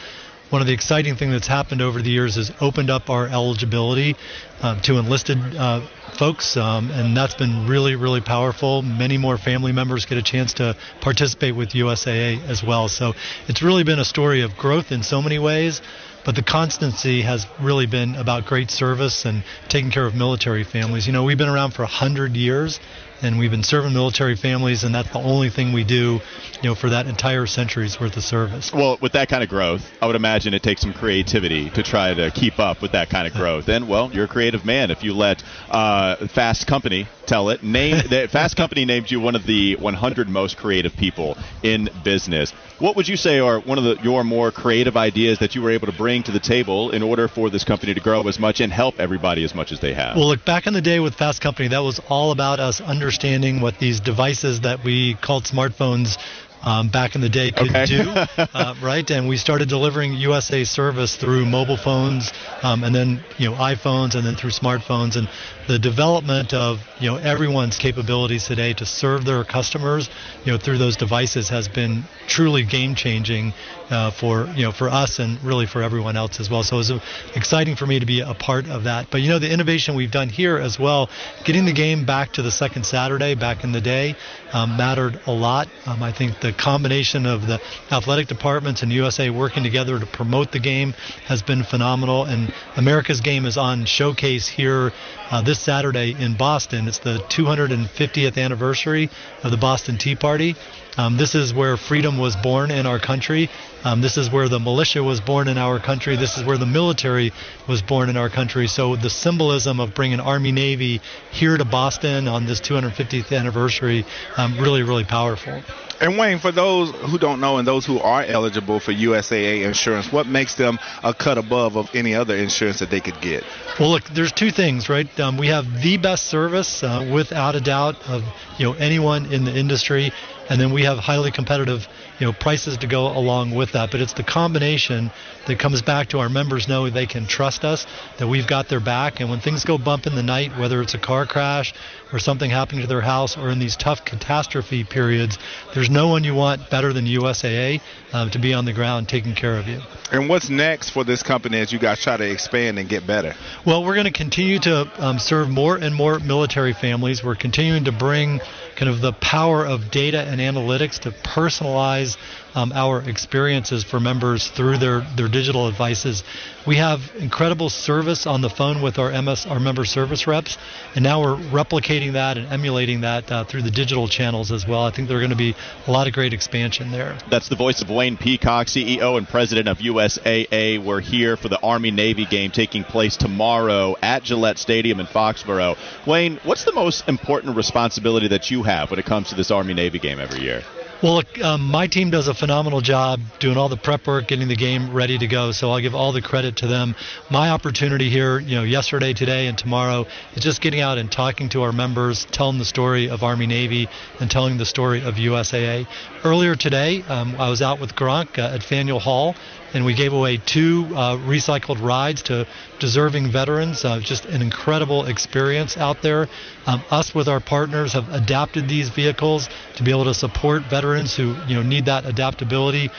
Speaker 7: One of the exciting things that's happened over the years is opened up our eligibility uh, to enlisted uh, folks, um, and that's been really, really powerful. Many more family members get a chance to participate with USAA as well. So it's really been a story of growth in so many ways but the constancy has really been about great service and taking care of military families. You know, we've been around for 100 years and we've been serving military families, and that's the only thing we do, you know, for that entire century's worth of service.
Speaker 3: Well, with that kind of growth, I would imagine it takes some creativity to try to keep up with that kind of growth. And well, you're a creative man if you let uh, Fast Company tell it. Name that Fast Company named you one of the 100 most creative people in business. What would you say are one of the, your more creative ideas that you were able to bring to the table in order for this company to grow as much and help everybody as much as they have?
Speaker 7: Well, look, back in the day with Fast Company, that was all about us understanding what these devices that we called smartphones um, back in the day could
Speaker 3: Okay.
Speaker 7: do, uh, right? And we started delivering USA service through mobile phones, um, and then you know iPhones, and then through smartphones, and the development of you know everyone's capabilities today to serve their customers, you know, through those devices has been truly game changing uh, for you know for us and really for everyone else as well. So it was uh, exciting for me to be a part of that. But you know the innovation we've done here as well, getting the game back to the second Saturday back in the day um, mattered a lot. Um, I think the combination of the athletic departments and USA working together to promote the game has been phenomenal. And America's game is on showcase here uh, this Saturday in Boston. It's the 250th anniversary of the Boston Tea Party. Um, this is where freedom was born in our country. Um, this is where the militia was born in our country. This is where the military was born in our country. So the symbolism of bringing Army Navy here to Boston on this 250th anniversary, um, really, really powerful.
Speaker 1: And Wayne, for those who don't know and those who are eligible for USAA insurance, what makes them a cut above of any other insurance that they could get?
Speaker 7: Well, look, there's two things, right? Um, we have the best service, uh, without a doubt, of you know anyone in the industry, and then we have highly competitive, you know, prices to go along with that. But it's the combination that comes back to our members know they can trust us, that we've got their back, and when things go bump in the night, whether it's a car crash or something happening to their house, or in these tough catastrophe periods, there's no one you want better than USAA um, to be on the ground taking care of you.
Speaker 1: And what's next for this company as you guys try to expand and get better?
Speaker 7: Well, we're going to continue to um, serve more and more military families. We're continuing to bring kind of the power of data and analytics to personalize um, our experiences for members through their, their digital devices. We have incredible service on the phone with our MS, our member service reps, and now we're replicating that and emulating that uh, through the digital channels as well. I think there are going to be a lot of great expansion there.
Speaker 3: That's the voice of Wayne Peacock, CEO and president of USAA. We're here for the Army Navy game taking place tomorrow at Gillette Stadium in Foxborough. Wayne, what's the most important responsibility that you have when it comes to this Army Navy game every year?
Speaker 7: Well, look, um, my team does a phenomenal job doing all the prep work, getting the game ready to go. So I'll give all the credit to them. My opportunity here, you know, yesterday, today, and tomorrow is just getting out and talking to our members, telling the story of Army Navy, and telling the story of USAA. Earlier today, um, I was out with Gronk uh, at Faneuil Hall, and we gave away two uh, recycled rides to deserving veterans. Uh, just an incredible experience out there. Um, us with our partners have adapted these vehicles to be able to support veterans who you know need that adaptability.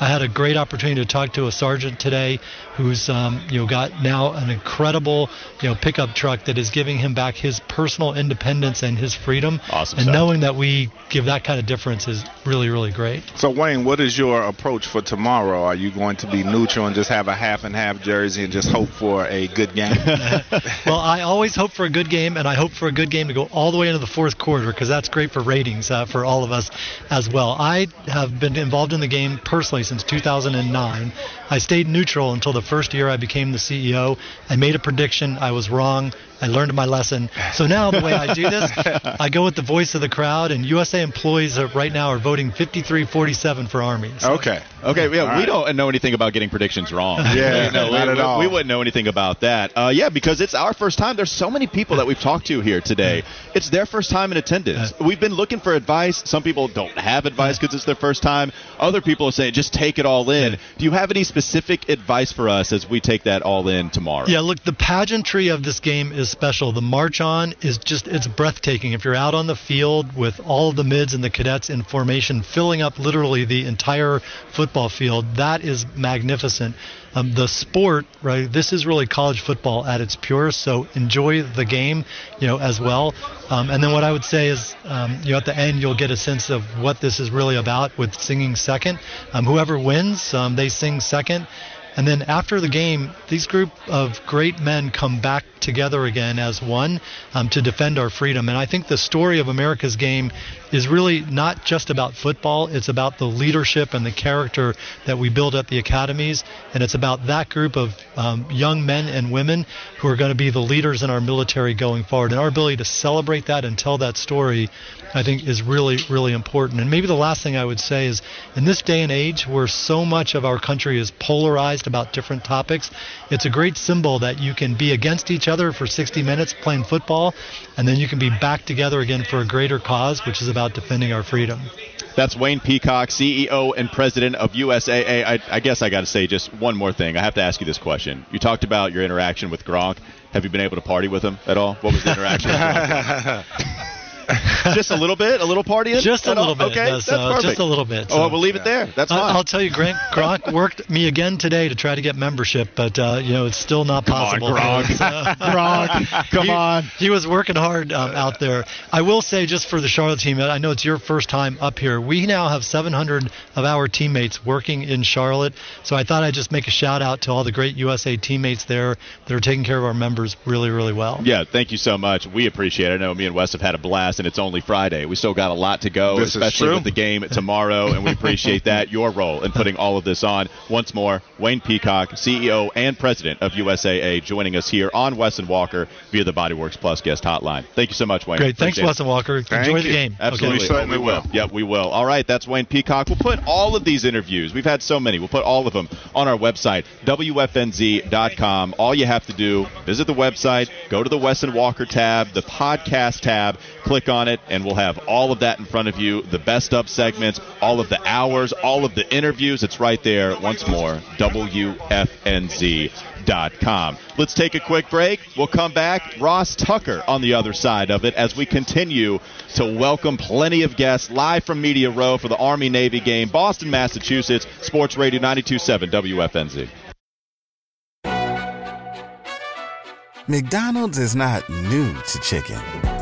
Speaker 7: I had a great opportunity to talk to a sergeant today who's um, you know got now an incredible you know pickup truck that is giving him back his personal independence and his freedom.
Speaker 3: Awesome
Speaker 7: And
Speaker 3: stuff.
Speaker 7: knowing that we give that kind of difference is really really great.
Speaker 1: So, Wayne, what is your approach for tomorrow? Are you going to be neutral and just have a half and half jersey and just hope for a good game?
Speaker 7: well, I always hope for a good game, and I hope for a good game to go all the way into the fourth quarter because that's great for ratings uh, for all of us as well. I have been involved in the game personally since 2009. I stayed neutral until the first year I became the CEO. I made a prediction. I was wrong. I learned my lesson. So now the way I do this, I go with the voice of the crowd, and USA employees are, right now are voting 53-47 for Army.
Speaker 1: So. Okay.
Speaker 3: Okay. Yeah, all we right. don't know anything about getting predictions wrong.
Speaker 1: yeah, no,
Speaker 3: not
Speaker 1: we, at all.
Speaker 3: We wouldn't know anything about that. Uh, yeah, because it's our first time. There's so many people that we've talked to here today. It's their first time in attendance. We've been looking for advice. Some people don't have advice because it's their first time. Other people are saying just take it all in. Do you have any specific advice for us as we take that all in tomorrow?
Speaker 7: Yeah. Look, the pageantry of this game is special. The march on is just it's breathtaking. If you're out on the field with all of the mids and the cadets in formation, filling up literally the entire football field, that is magnificent. Um, the sport, right? This is really college football at its purest. So enjoy the game, you know, as well. Um, and then what I would say is, um, you know, at the end you'll get a sense of what this is really about with singing second. Um, whoever wins, um, they sing second. And then after the game, these group of great men come back together again as one um, to defend our freedom. And I think the story of America's game is really not just about football. It's about the leadership and the character that we build at the academies. And it's about that group of um, young men and women who are going to be the leaders in our military going forward. And our ability to celebrate that and tell that story, I think, is really, really important. And maybe the last thing I would say is in this day and age where so much of our country is polarized about different topics, it's a great symbol that you can be against each other for 60 minutes playing football, and then you can be back together again for a greater cause, which is about defending our freedom.
Speaker 3: That's Wayne Peacock, CEO and president of USAA. I, I guess I got to say just one more thing. I have to ask you this question. You talked about your interaction with Gronk. Have you been able to party with him at all? What was the interaction? just a little bit, a little partying.
Speaker 7: Just a little
Speaker 3: all?
Speaker 7: bit.
Speaker 3: Okay,
Speaker 7: that's perfect. Just a little bit.
Speaker 3: So. Oh, we'll leave it there. That's fine.
Speaker 7: I'll tell you, Grant Gronk worked me again today to try to get membership, but uh, you know it's still not possible.
Speaker 3: Come on, Gronk.
Speaker 7: Uh,
Speaker 3: Gronk. Come
Speaker 7: he,
Speaker 3: on.
Speaker 7: He was working hard um, out there. I will say, just for the Charlotte team, I know it's your first time up here. We now have 700 of our teammates working in Charlotte, so I thought I'd just make a shout out to all the great USA teammates there that are taking care of our members really, really well.
Speaker 3: Yeah, thank you so much. We appreciate it. I know me and Wes have had a blast, and it's only Friday. We still got a lot to go,
Speaker 1: this
Speaker 3: especially with the game tomorrow, and we appreciate that your role in putting all of this on. Once more, Wayne Peacock, CEO and President of USAA, joining us here on Wes and Walker via the Bodyworks Plus guest hotline. Thank you so much, Wayne.
Speaker 7: Great, thanks, Wes and Walker.
Speaker 1: Thank
Speaker 7: Enjoy
Speaker 1: you.
Speaker 7: the game.
Speaker 3: Absolutely,
Speaker 1: okay. we certainly
Speaker 3: we
Speaker 1: will.
Speaker 3: Yep, we will. All right, that's Wayne Peacock. We'll put all of these interviews. We've had so many. We'll put all of them on our website, wfnz.com. All you have to do, visit the website, go to the Wes and Walker tab, the podcast tab, click on it, and we'll have all of that in front of you. The best of segments, all of the hours, all of the interviews. It's right there. Once more, WFNZ.com. Let's take a quick break. We'll come back. Ross Tucker on the other side of it as we continue to welcome plenty of guests live from Media Row for the Army Navy game, Boston, Massachusetts, Sports Radio 927 WFNZ.
Speaker 4: McDonald's is not new to chicken.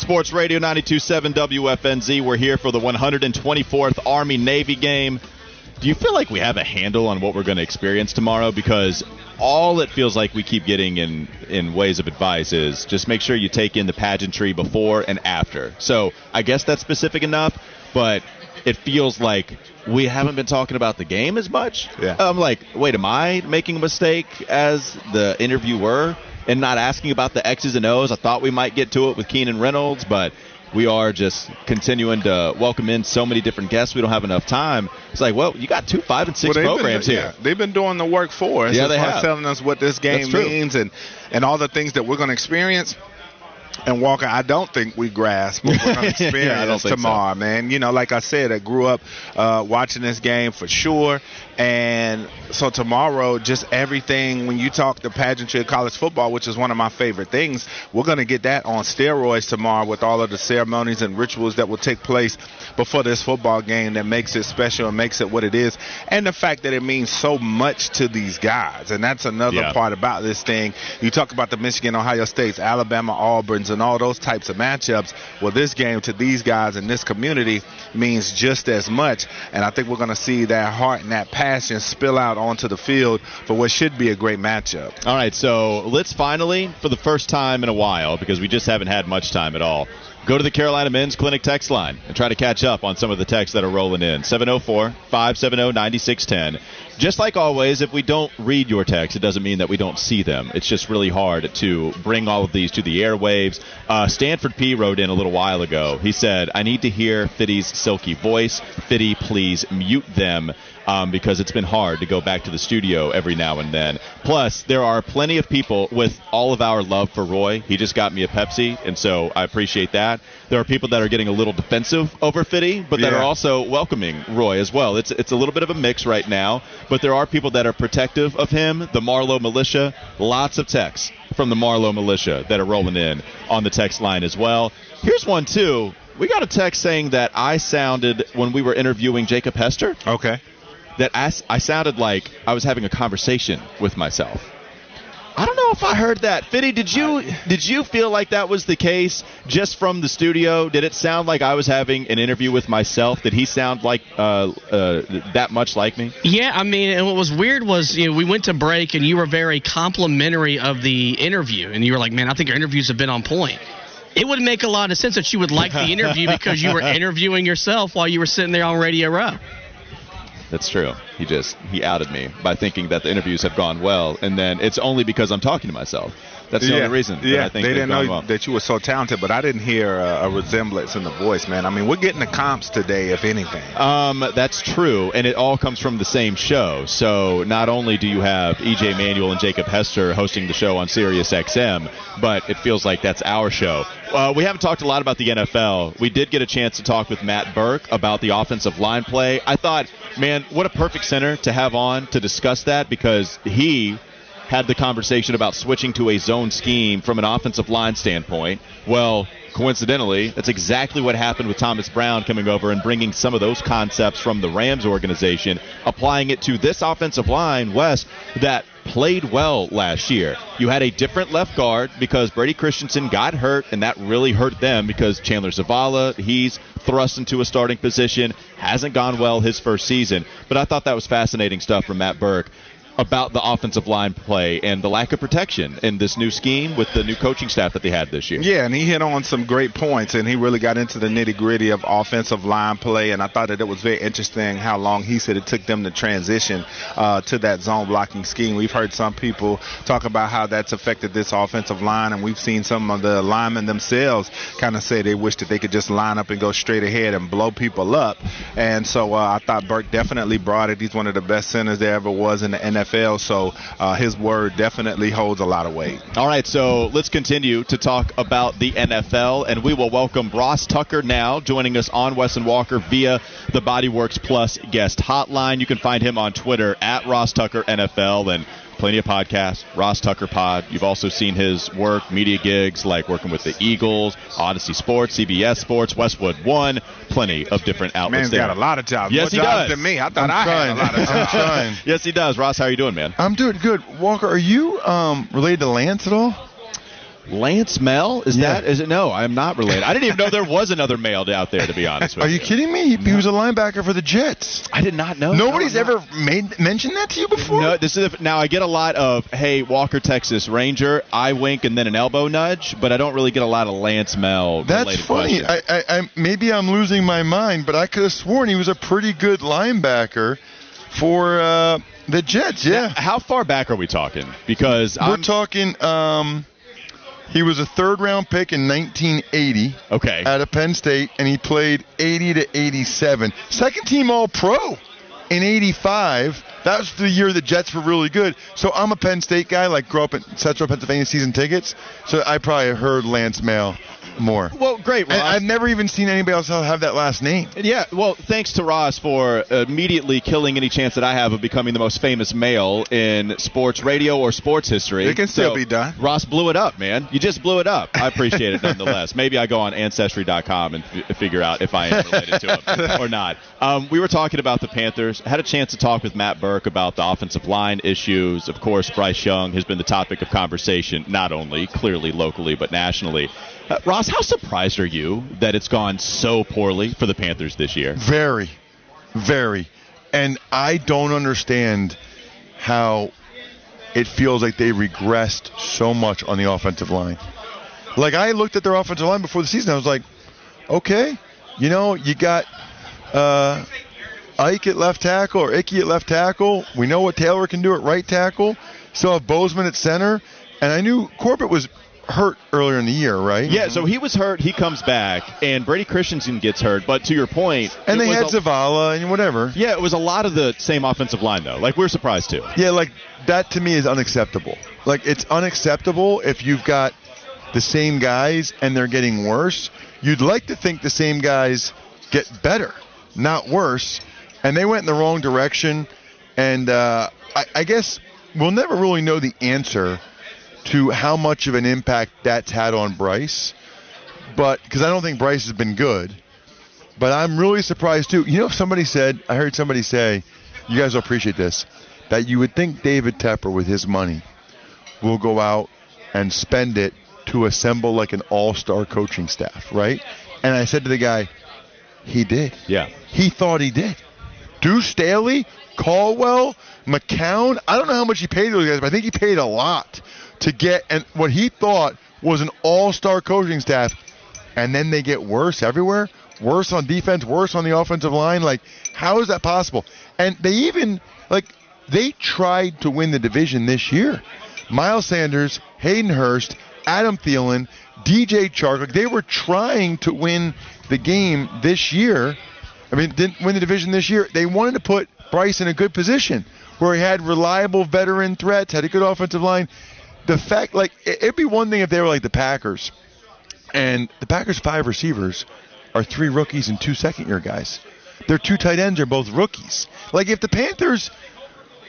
Speaker 3: Sports Radio 927 WFNZ. We're here for the 124th Army Navy game. Do you feel like we have a handle on what we're going to experience tomorrow? Because all it feels like we keep getting in, in ways of advice is just make sure you take in the pageantry before and after. So I guess that's specific enough, but it feels like we haven't been talking about the game as much.
Speaker 1: Yeah.
Speaker 3: I'm like, wait, am I making a mistake as the interviewer? And not asking about the X's and O's. I thought we might get to it with Keenan Reynolds, but we are just continuing to welcome in so many different guests. We don't have enough time. It's like, well, you got two five and six
Speaker 1: well,
Speaker 3: programs
Speaker 1: been,
Speaker 3: here.
Speaker 1: Yeah, they've been doing the work for us.
Speaker 3: Yeah, they
Speaker 1: have. telling us what this game means and and all the things that we're going to experience. And Walker, I don't think we grasp what we're going to experience
Speaker 3: yeah,
Speaker 1: tomorrow,
Speaker 3: so.
Speaker 1: man. You know, like I said, I grew up uh, watching this game for sure. And so tomorrow, just everything, when you talk the pageantry of college football, which is one of my favorite things, we're going to get that on steroids tomorrow with all of the ceremonies and rituals that will take place before this football game that makes it special and makes it what it is. And the fact that it means so much to these guys. And that's another
Speaker 3: yeah.
Speaker 1: part about this thing. You talk about the Michigan, Ohio States, Alabama, Auburn's, and all those types of matchups. Well, this game to these guys in this community means just as much. And I think we're going to see that heart and that passion spill out onto the field for what should be a great matchup.
Speaker 3: All right, so let's finally, for the first time in a while, because we just haven't had much time at all, go to the Carolina Men's Clinic text line and try to catch up on some of the texts that are rolling in. 704 570 9610. Just like always, if we don't read your text, it doesn't mean that we don't see them. It's just really hard to bring all of these to the airwaves. Uh, Stanford P wrote in a little while ago. He said, I need to hear Fitty's silky voice. Fitty, please mute them. Um, because it's been hard to go back to the studio every now and then. Plus, there are plenty of people with all of our love for Roy. He just got me a Pepsi, and so I appreciate that. There are people that are getting a little defensive over Fitty, but that
Speaker 1: Yeah.
Speaker 3: are also welcoming Roy as well. It's it's a little bit of a mix right now, but there are people that are protective of him. The Marlowe militia, lots of texts from the Marlowe militia that are rolling in on the text line as well. Here's one too. We got a text saying that I sounded when we were interviewing Jacob Hester
Speaker 1: Okay.
Speaker 3: That I, I sounded like I was having a conversation with myself. I don't know if I heard that. Fitty, did you did you feel like that was the case just from the studio? Did it sound like I was having an interview with myself? Did he sound like uh, uh, that much like me?
Speaker 6: Yeah, I mean, and what was weird was you know we went to break and you were very complimentary of the interview, and you were like, "Man, I think your interviews have been on point." It would make a lot of sense that you would like the interview because you were interviewing yourself while you were sitting there on Radio Row.
Speaker 3: That's true. He just he outed me by thinking that the interviews have gone well, and then it's only because I'm talking to myself. That's the
Speaker 1: yeah.
Speaker 3: only reason.
Speaker 1: Yeah,
Speaker 3: that I think
Speaker 1: they didn't know that you were so talented, but I didn't hear a, a resemblance in the voice, man. I mean, we're getting the comps today, if anything.
Speaker 3: Um, that's true, and it all comes from the same show. So not only do you have EJ Manuel and Jacob Hester hosting the show on Sirius XM, but it feels like that's our show. Uh, we haven't talked a lot about the NFL. We did get a chance to talk with Matt Birk about the offensive line play. I thought, man, what a perfect center to have on to discuss that because he had the conversation about switching to a zone scheme from an offensive line standpoint. Well, coincidentally, that's exactly what happened with Thomas Brown coming over and bringing some of those concepts from the Rams organization, applying it to this offensive line, West, that played well last year. You had a different left guard because Brady Christensen got hurt, and that really hurt them because Chandler Zavala, he's thrust into a starting position, hasn't gone well his first season. But I thought that was fascinating stuff from Matt Birk about the offensive line play and the lack of protection in this new scheme with the new coaching staff that they had this year.
Speaker 1: Yeah, and he hit on some great points, and he really got into the nitty gritty of offensive line play. And I thought that it was very interesting how long he said it took them to transition uh, to that zone blocking scheme. We've heard some people talk about how that's affected this offensive line, and we've seen some of the linemen themselves kind of say they wish that they could just line up and go straight ahead and blow people up. And so uh, I thought Birk definitely brought it. He's one of the best centers there ever was in the NFL. So uh, his word definitely holds a lot of weight.
Speaker 3: All right, so let's continue to talk about the NFL, and we will welcome Ross Tucker now, joining us on Wes and Walker via the Bodyworks Plus guest hotline. You can find him on Twitter at Ross Tucker NFL and plenty of podcasts. Ross Tucker Pod. You've also seen his work, media gigs like working with the Eagles, Odyssey Sports, CBS Sports, Westwood One, plenty of different outlets
Speaker 1: Man's
Speaker 3: there.
Speaker 1: got a lot of jobs.
Speaker 3: Yes,
Speaker 1: More
Speaker 3: he
Speaker 1: jobs
Speaker 3: does.
Speaker 1: than me. I thought
Speaker 8: I'm
Speaker 1: I
Speaker 8: trying.
Speaker 1: had a lot of jobs.
Speaker 8: I'm
Speaker 1: jobs.
Speaker 8: trying.
Speaker 3: yes, he does. Ross, how are you doing, man?
Speaker 8: I'm doing good. Walker, are you um, related to Lance at all?
Speaker 3: Lance Mehl? Is
Speaker 8: Yeah.
Speaker 3: that? Is it? No, I'm not related. I didn't even know there was another male out there. To be honest with you.
Speaker 8: Are you kidding me? He, he was a linebacker for the Jets.
Speaker 3: I did not know.
Speaker 8: Nobody's
Speaker 3: No,
Speaker 8: ever made mentioned that to you before.
Speaker 3: No, this is now I get a lot of hey Walker Texas Ranger eye wink and then an elbow nudge, but I don't really get a lot of Lance Mehl.
Speaker 8: That's funny. I, I, I maybe I'm losing my mind, but I could have sworn he was a pretty good linebacker for uh, the Jets. Yeah.
Speaker 3: How far back are we talking? Because
Speaker 8: We're
Speaker 3: I'm
Speaker 8: talking. Um, he was a third round pick in 1980
Speaker 3: okay.
Speaker 8: out of Penn State, and he played 80 to 87. Second team All Pro in 85. That was the year the Jets were really good. So I'm a Penn State guy, like grew up in Central Pennsylvania season tickets. So I probably heard Lance Mehl more.
Speaker 3: Well, great, Ross.
Speaker 8: And I've never even seen anybody else have that last name.
Speaker 3: Yeah, well, thanks to Ross for immediately killing any chance that I have of becoming the most famous male in sports radio or sports history.
Speaker 1: It can still
Speaker 3: So,
Speaker 1: be done.
Speaker 3: Ross blew it up, man. You just blew it up. I appreciate it nonetheless. Maybe I go on Ancestry.com and f- figure out if I am related to him or not. Um, we were talking about the Panthers. I had a chance to talk with Matt Birk about the offensive line issues. Of course, Bryce Young has been the topic of conversation, not only clearly locally, but nationally. Uh, Ross, how surprised are you that it's gone so poorly for the Panthers this year?
Speaker 8: Very, very. And I don't understand how it feels like they regressed so much on the offensive line. Like I looked at their offensive line before the season, I was like, okay, you know, you got uh, Ike at left tackle or Icky at left tackle. We know what Taylor can do at right tackle. Still have Bozeman at center, and I knew Corbett was hurt earlier in the year, right?
Speaker 3: Yeah, so he was hurt. He comes back, and Brady Christensen gets hurt. But to your point,
Speaker 8: And they had
Speaker 3: a-
Speaker 8: Zavala and whatever.
Speaker 3: Yeah, it was a lot of the same offensive line though. Like we're surprised too.
Speaker 8: Yeah, like that to me is unacceptable. Like it's unacceptable if you've got the same guys and they're getting worse. You'd like to think the same guys get better, not worse. And they went in the wrong direction. And uh, I, I guess we'll never really know the answer to how much of an impact that's had on Bryce. But because I don't think Bryce has been good. But I'm really surprised too. You know, if somebody said, I heard somebody say, you guys will appreciate this, that you would think David Tepper, with his money, will go out and spend it to assemble like an all star coaching staff, right? And I said to the guy, he did.
Speaker 3: Yeah.
Speaker 8: He thought he did. Deuce Staley, Caldwell, McCown. I don't know how much he paid those guys, but I think he paid a lot to get and what he thought was an all-star coaching staff, and then they get worse everywhere. Worse on defense, worse on the offensive line. Like, how is that possible? And they even like they tried to win the division this year. Miles Sanders, Hayden Hurst, Adam Thielen, DJ Chark. Like they were trying to win the game this year. I mean, didn't win the division this year. They wanted to put Bryce in a good position where he had reliable veteran threats, had a good offensive line. The fact, like, it- it'd be one thing if they were like the Packers, and the Packers' five receivers are three rookies and two second-year guys. Their two tight ends are both rookies. Like, if the Panthers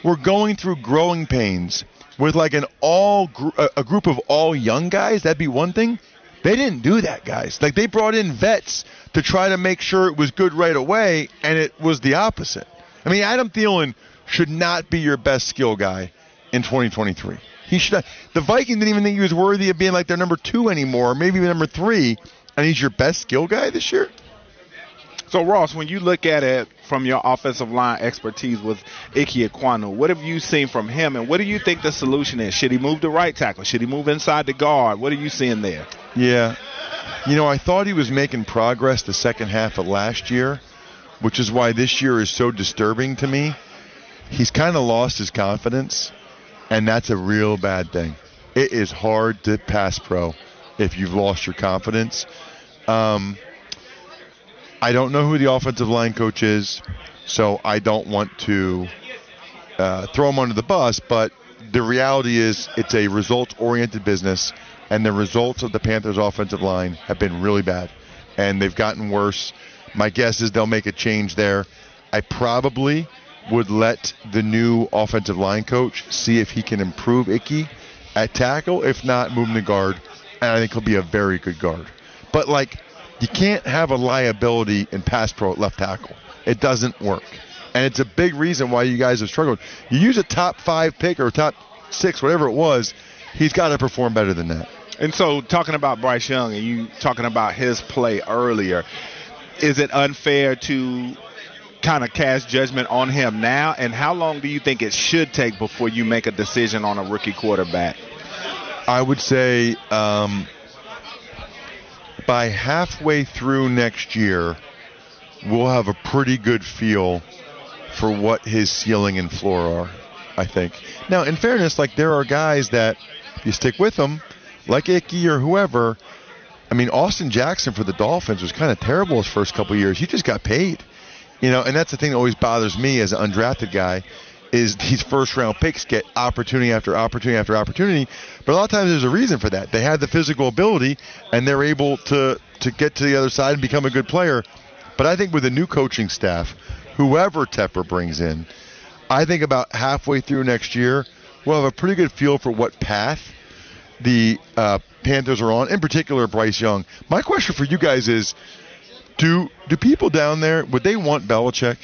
Speaker 8: were going through growing pains with like an all gr- a group of all young guys, that'd be one thing. They didn't do that, guys. Like they brought in vets to try to make sure it was good right away, and it was the opposite. I mean, Adam Thielen should not be your best skill guy in 2023. He should. Not, the Vikings didn't even think he was worthy of being like their number two anymore, maybe even number three, and he's your best skill guy this year.
Speaker 1: So Ross, when you look at it from your offensive line expertise with Ike Ekwonu, what have you seen from him, and what do you think the solution is? Should he move to right tackle? Should he move inside the guard? What are you seeing there?
Speaker 8: Yeah. You know, I thought he was making progress the second half of last year, which is why this year is so disturbing to me. He's kind of lost his confidence, and that's a real bad thing. It is hard to pass pro if you've lost your confidence. Um, I don't know who the offensive line coach is, so I don't want to uh, throw him under the bus, but the reality is it's a results oriented business, and the results of the Panthers' offensive line have been really bad, and they've gotten worse. My guess is they'll make a change there. I probably would let the new offensive line coach see if he can improve Icky at tackle. If not, move him to guard, and I think he'll be a very good guard. But like, you can't have a liability in pass pro at left tackle. It doesn't work. And it's a big reason why you guys have struggled. You use a top five pick or top six, whatever it was, he's got to perform better than that.
Speaker 1: And so, talking about Bryce Young and you talking about his play earlier, is it unfair to kind of cast judgment on him now? And how long do you think it should take before you make a decision on a rookie quarterback?
Speaker 8: I would say um, by halfway through next year, we'll have a pretty good feel for what his ceiling and floor are. I think. Now, in fairness, like there are guys that if you stick with them, like Icky or whoever. I mean, Austin Jackson for the Dolphins was kind of terrible his first couple years. He just got paid, you know, and that's the thing that always bothers me as an undrafted guy is these first round picks get opportunity after opportunity after opportunity. But a lot of times there's a reason for that. They have the physical ability and they're able to to get to the other side and become a good player. But I think with the new coaching staff, whoever Tepper brings in, I think about halfway through next year, we'll have a pretty good feel for what path the uh, Panthers are on. In particular, Bryce Young. My question for you guys is: Do do people down there would they want Belichick?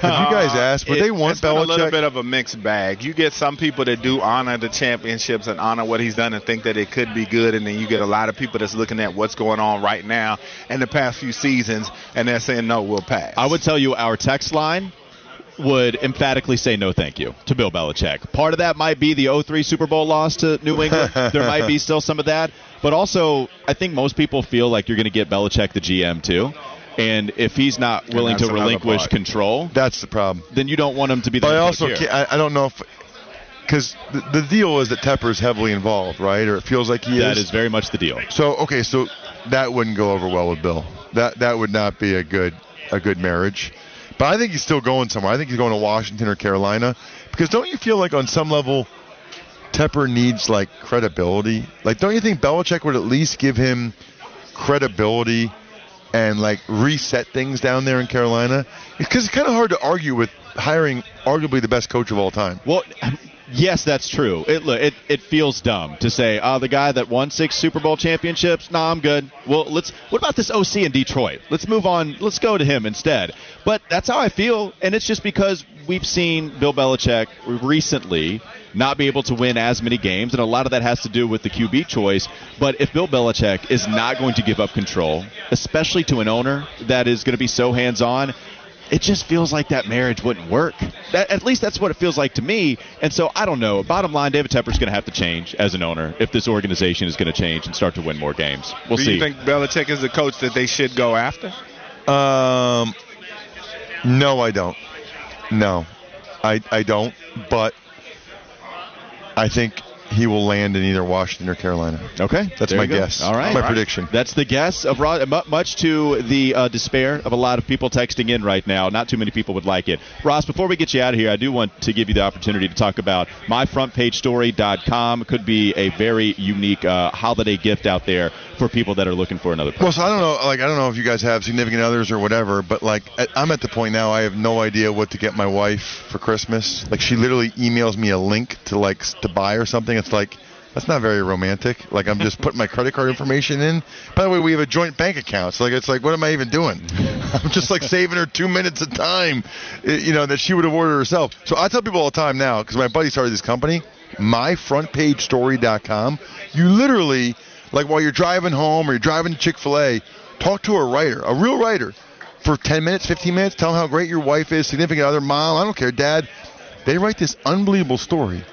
Speaker 8: Have you guys uh, asked? Would
Speaker 1: It-
Speaker 8: they want
Speaker 1: it's been a little bit of a mixed bag. You get some people that do honor the championships and honor what he's done and think that it could be good, and then you get a lot of people that's looking at what's going on right now and the past few seasons, and they're saying no, we'll pass.
Speaker 3: I would tell you our text line would emphatically say no thank you to Bill Belichick. Part of that might be the 03 Super Bowl loss to New England. there might be still some of that. But also, I think most people feel like you're going to get Belichick the GM too. And if he's not willing to relinquish control,
Speaker 8: That's the problem.
Speaker 3: then you don't want him to be the
Speaker 8: But I also can't, I, I don't know if because the, the deal is that Tepper is heavily involved, right? Or it feels like he
Speaker 3: That
Speaker 8: is.
Speaker 3: is very much the deal.
Speaker 8: So okay, so that wouldn't go over well with Bill. That that would not be a good a good marriage. But I think he's still going somewhere. I think he's going to Washington or Carolina because don't you feel like on some level Tepper needs like credibility? Like don't you think Belichick would at least give him credibility and like reset things down there in Carolina? Because it's kind of hard to argue with hiring arguably the best coach of all time.
Speaker 3: Well, yes, that's true. It it it feels dumb to say, "Oh, the guy that won six Super Bowl championships." Nah, I'm good. Well, let's. What about this OC in Detroit? Let's move on. Let's go to him instead. But that's how I feel, and it's just because we've seen Bill Belichick recently not be able to win as many games, and a lot of that has to do with the QB choice. But if Bill Belichick is not going to give up control, especially to an owner that is going to be so hands-on, it just feels like that marriage wouldn't work. That, at least that's what it feels like to me. And so I don't know. Bottom line, David Tepper's going to have to change as an owner if this organization is going to change and start to win more games. We'll
Speaker 1: do
Speaker 3: see.
Speaker 1: you think Belichick is the coach that they should go after?
Speaker 8: Um, no, I don't. No, I I don't. But I think he will land in either Washington or Carolina.
Speaker 3: Okay,
Speaker 8: That's
Speaker 3: there
Speaker 8: my guess.
Speaker 3: All right,
Speaker 8: my
Speaker 3: All right.
Speaker 8: prediction.
Speaker 3: That's the guess of Ross. Much to the uh, despair of a lot of people texting in right now. Not too many people would like it. Ross, before we get you out of here, I do want to give you the opportunity to talk about myfrontpagestory.com. Could be a very unique uh, holiday gift out there for people that are looking for another.
Speaker 8: Well, so I don't know. Like I don't know if you guys have significant others or whatever, but like I'm at the point now. I have no idea what to get my wife for Christmas. Like she literally emails me a link to like to buy or something. It's like. That's not very romantic. Like I'm just putting my credit card information in. By the way, we have a joint bank account. So like it's like, what am I even doing? I'm just like saving her two minutes of time, eh, you know, that she would have ordered herself. So I tell people all the time now because my buddy started this company, myfrontpagestory.com. You literally, like while you're driving home or you're driving to Chick-fil-A, talk to a writer, a real writer, for 10 minutes, 15 minutes. Tell them how great your wife is, significant other, mom. I don't care, dad. They write this unbelievable story.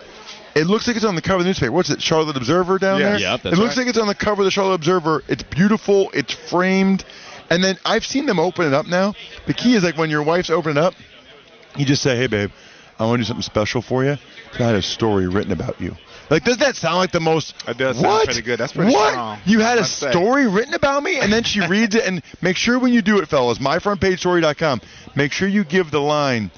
Speaker 8: It looks like it's on the cover of the newspaper. What's it, Charlotte Observer down
Speaker 1: Yes.
Speaker 8: there?
Speaker 3: Yeah, that's
Speaker 8: it looks
Speaker 3: right.
Speaker 8: like it's on the cover of the Charlotte Observer. It's beautiful. It's framed. And then I've seen them open it up now. The key is like when your wife's opening up, you just say, "Hey, babe, I want to do something special for you. I had a story written about you." Like, does that sound like the most?
Speaker 1: That does sound pretty good. That's pretty
Speaker 8: what?
Speaker 1: strong,
Speaker 8: You had a
Speaker 1: say.
Speaker 8: story written about me, and then she reads it. And make sure when you do it, fellas, myfrontpagestory.com. Make sure you give the line.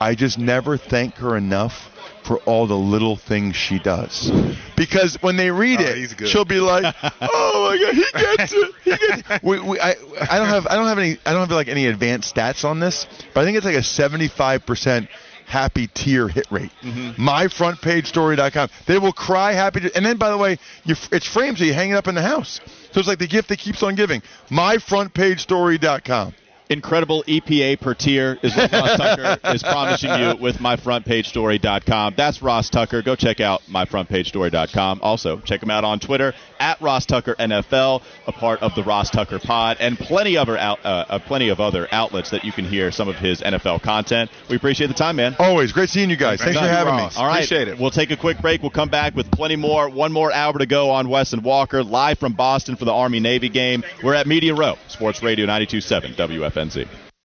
Speaker 8: I just never thank her enough for all the little things she does. Because when they read
Speaker 1: Oh,
Speaker 8: it, she'll be like, "Oh my god, he gets it. He gets it." We, we, I, I don't have I don't have any I don't have like any advanced stats on this, but I think it's like a 75% happy tear hit rate. Mm-hmm. Myfrontpagestory.com. They will cry happy to, and then by the way, you, it's framed so you hang it up in the house. So it's like the gift that keeps on giving. Myfrontpagestory.com.
Speaker 3: incredible EPA per tear is what Ross Tucker is promising you with myfrontpagestory.com. That's Ross Tucker. Go check out myfrontpagestory.com. Also, check him out on Twitter at Ross Tucker NFL, a part of the Ross Tucker Pod, and plenty other out, uh, uh, plenty of other outlets that you can hear some of his NFL content. We appreciate the time, man.
Speaker 8: Always great seeing you guys. Thanks for
Speaker 1: Thank you,
Speaker 8: having me.
Speaker 3: All right,
Speaker 1: Appreciate it.
Speaker 3: We'll take a quick break. We'll come back with plenty more. One more hour to go on Wes and Walker, live from Boston for the Army Navy game. We're at Media Row, Sports Radio 92.7 WFNZ.